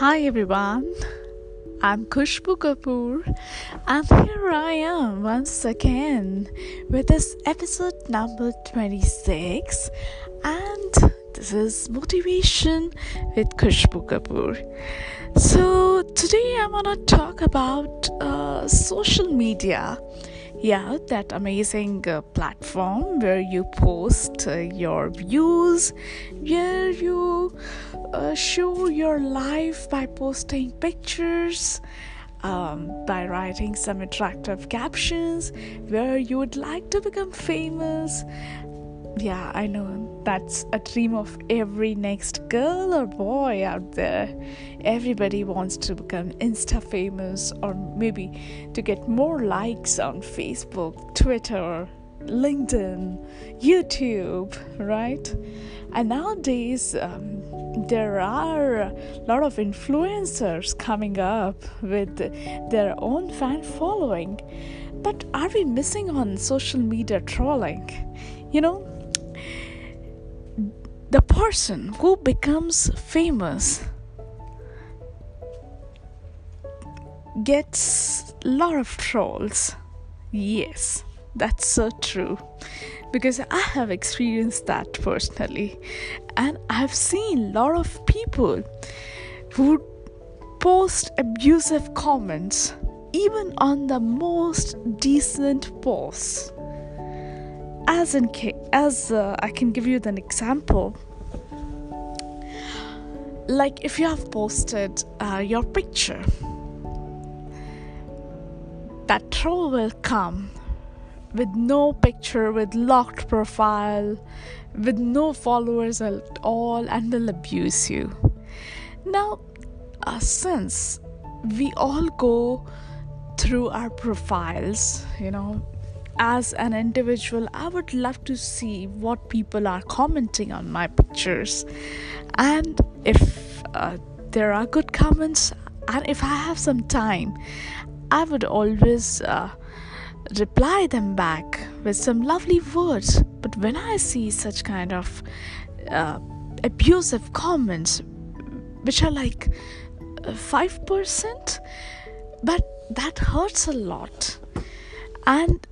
Hi everyone, I'm Khushbu Kapoor, and here I am once again with this episode number 26, and this is Motivation with Khushbu Kapoor. So, today I want to talk about uh, social media yeah that amazing uh, platform where you post uh, your views where you uh, show your life by posting pictures um, by writing some attractive captions where you would like to become famous yeah, I know that's a dream of every next girl or boy out there. Everybody wants to become Insta famous or maybe to get more likes on Facebook, Twitter, LinkedIn, YouTube, right? And nowadays, um, there are a lot of influencers coming up with their own fan following. But are we missing on social media trolling? You know, the person who becomes famous gets a lot of trolls. Yes, that's so true. Because I have experienced that personally. And I've seen a lot of people who post abusive comments even on the most decent posts as in ca- as uh, I can give you an example. Like if you have posted uh, your picture that troll will come with no picture with locked profile with no followers at all and they'll abuse you. Now uh, since we all go through our profiles you know as an individual, I would love to see what people are commenting on my pictures. And if uh, there are good comments, and if I have some time, I would always uh, reply them back with some lovely words. But when I see such kind of uh, abusive comments, which are like 5%, uh, but that hurts a lot. And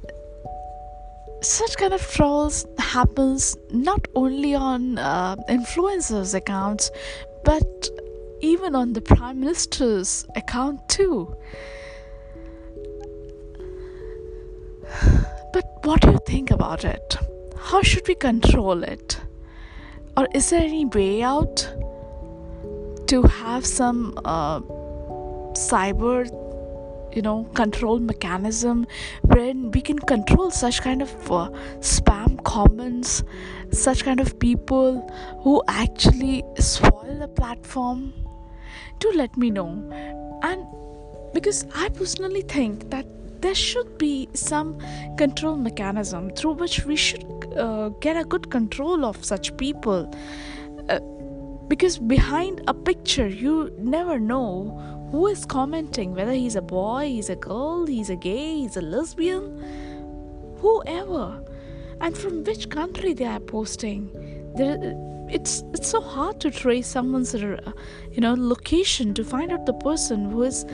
such kind of trolls happens not only on uh, influencers accounts but even on the prime minister's account too. But what do you think about it? How should we control it? Or is there any way out to have some uh, cyber you know control mechanism wherein we can control such kind of uh, spam comments such kind of people who actually spoil the platform. Do let me know. And because i personally think that there should be some control mechanism through which we should uh, get a good control of such people. Uh, because behind a picture you never know who is commenting? Whether he's a boy he's a girl he's a gay he's a lesbian? Whoever. And from which country they are posting. There, it's it's so hard to trace someone's uh, you know location to find out the person who is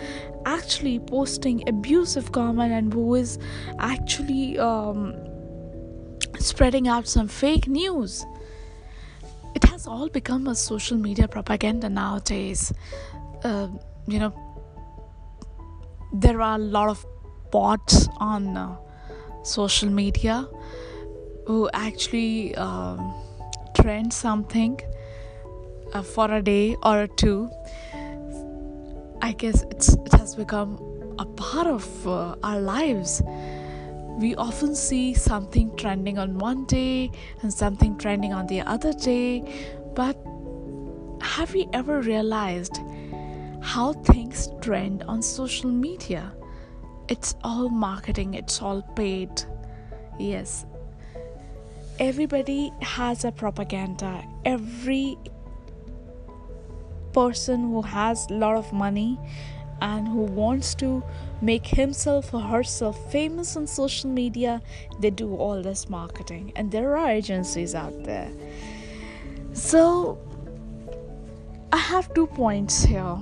actually posting abusive comment and who is actually um, spreading out some fake news. It has all become a social media propaganda nowadays. Uh, you know there are a lot of bots on uh, social media who actually um, trend something uh, for a day or two. I guess it's it has become a part of uh, our lives. We often see something trending on one day and something trending on the other day but have we ever realized how things trend on social media. It's all marketing, it's all paid. Yes. Everybody has a propaganda. Every person who has a lot of money and who wants to make himself or herself famous on social media, they do all this marketing. And there are agencies out there. So, I have two points here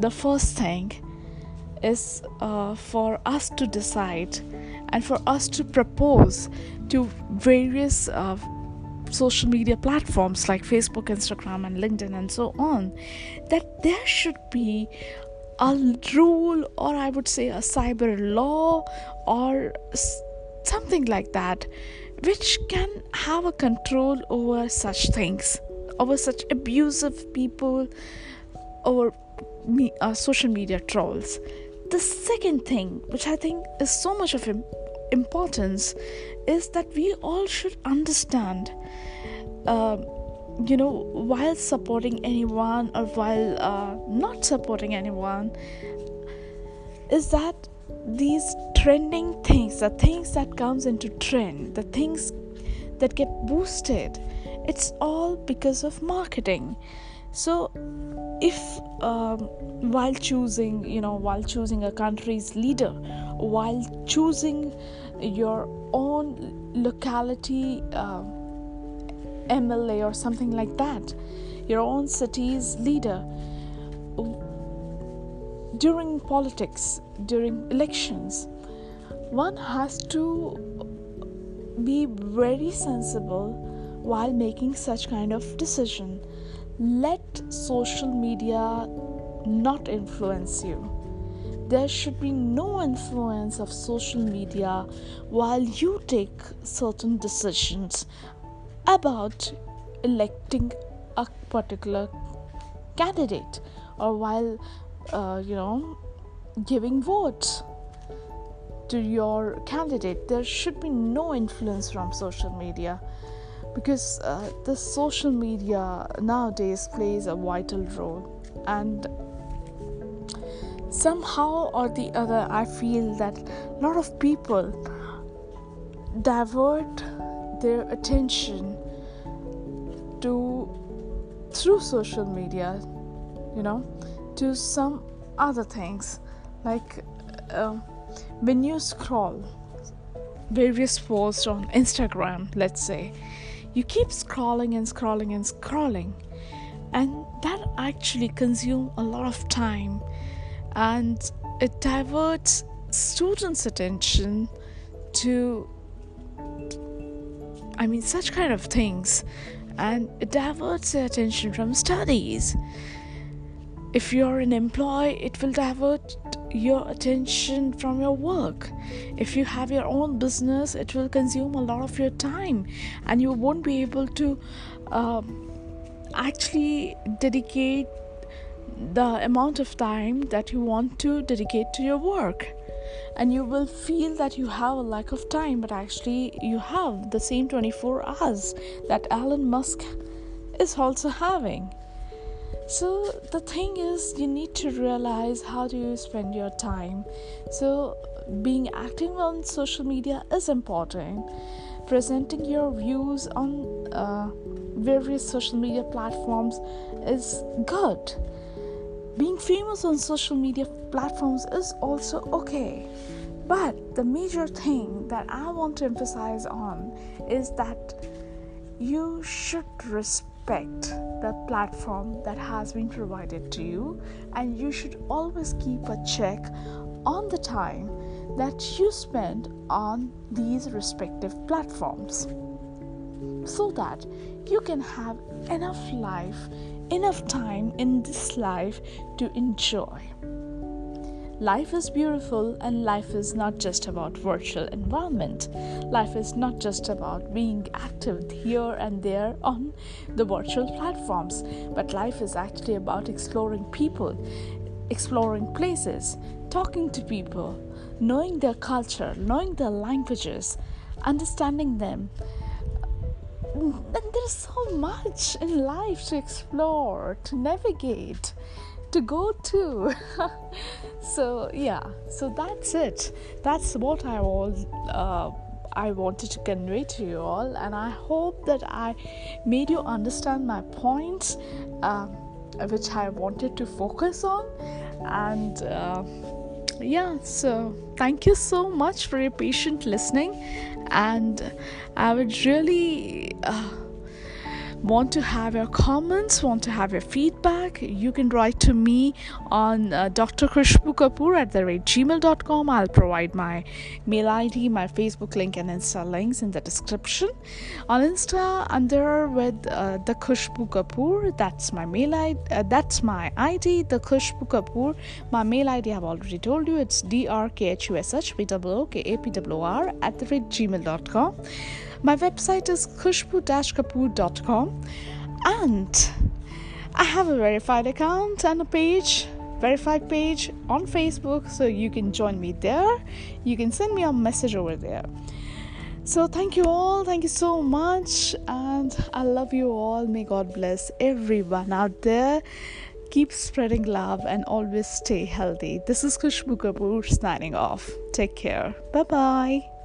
the first thing is uh, for us to decide and for us to propose to various uh, social media platforms like Facebook, Instagram, and LinkedIn, and so on, that there should be a rule, or I would say a cyber law, or something like that, which can have a control over such things, over such abusive people, over me, uh, social media trolls. The second thing, which I think is so much of importance, is that we all should understand. Uh, you know, while supporting anyone or while uh, not supporting anyone, is that these trending things, the things that comes into trend, the things that get boosted, it's all because of marketing. So, if um, while choosing, you know, while choosing a country's leader, while choosing your own locality. Uh, MLA or something like that, your own city's leader. During politics, during elections, one has to be very sensible while making such kind of decision. Let social media not influence you. There should be no influence of social media while you take certain decisions about electing a particular candidate or while uh, you know giving votes to your candidate there should be no influence from social media because uh, the social media nowadays plays a vital role. And somehow or the other i feel that a lot of people divert their attention to through social media you know to some other things. Like uh, when you scroll various posts on instagram let's say you keep scrolling and scrolling and scrolling. And that actually consumes a lot of time. And it diverts students attention to I mean, such kind of things, and it diverts their attention from studies. If you're an employee, it will divert your attention from your work. If you have your own business, it will consume a lot of your time, and you won't be able to um, actually dedicate the amount of time that you want to dedicate to your work and you will feel that you have a lack of time but actually you have the same 24 hours that Elon Musk is also having so the thing is you need to realize how do you spend your time. So being active on social media is important. Presenting your views on uh, various social media platforms is good. Being famous on social media platforms is also okay. But the major thing that I want to emphasize on is that you should respect the platform that has been provided to you, and you should always keep a check on the time that you spend on these respective platforms so that you can have enough life enough time in this life to enjoy. Life is beautiful, and life is not just about virtual environment. Life is not just about being active here and there on the virtual platforms, but life is actually about exploring people, exploring places, talking to people, knowing their culture, knowing their languages, understanding them, and there's so much in life to explore, to navigate, to go to. so yeah, so that's it. That's what I was. Uh, I wanted to convey to you all, and I hope that I made you understand my points, uh, which I wanted to focus on, and. Uh, yeah, so thank you so much for your patient listening, and I would really uh, want to have your comments, want to have your feedback, you can write to me on uh, Dr. Khushbu Kapoor at the rate gmail.com. I'll provide my mail ID, my Facebook link, and Insta links in the description. On Insta, I'm there with uh, the Khushbu Kapoor. That's my mail ID. Uh, that's my ID, the Khushbu Kapoor. My mail ID, I've already told you, it's drkhushbukapoor at the rate gmail.com. My website is khushbu-kapoor.com and I have a verified account and a page verified page on Facebook so you can join me there. You can send me a message over there. So, thank you all. Thank you so much. And I love you all. May God bless everyone out there. Keep spreading love and always stay healthy. This is Khushbu Kapoor signing off. Take care. Bye bye.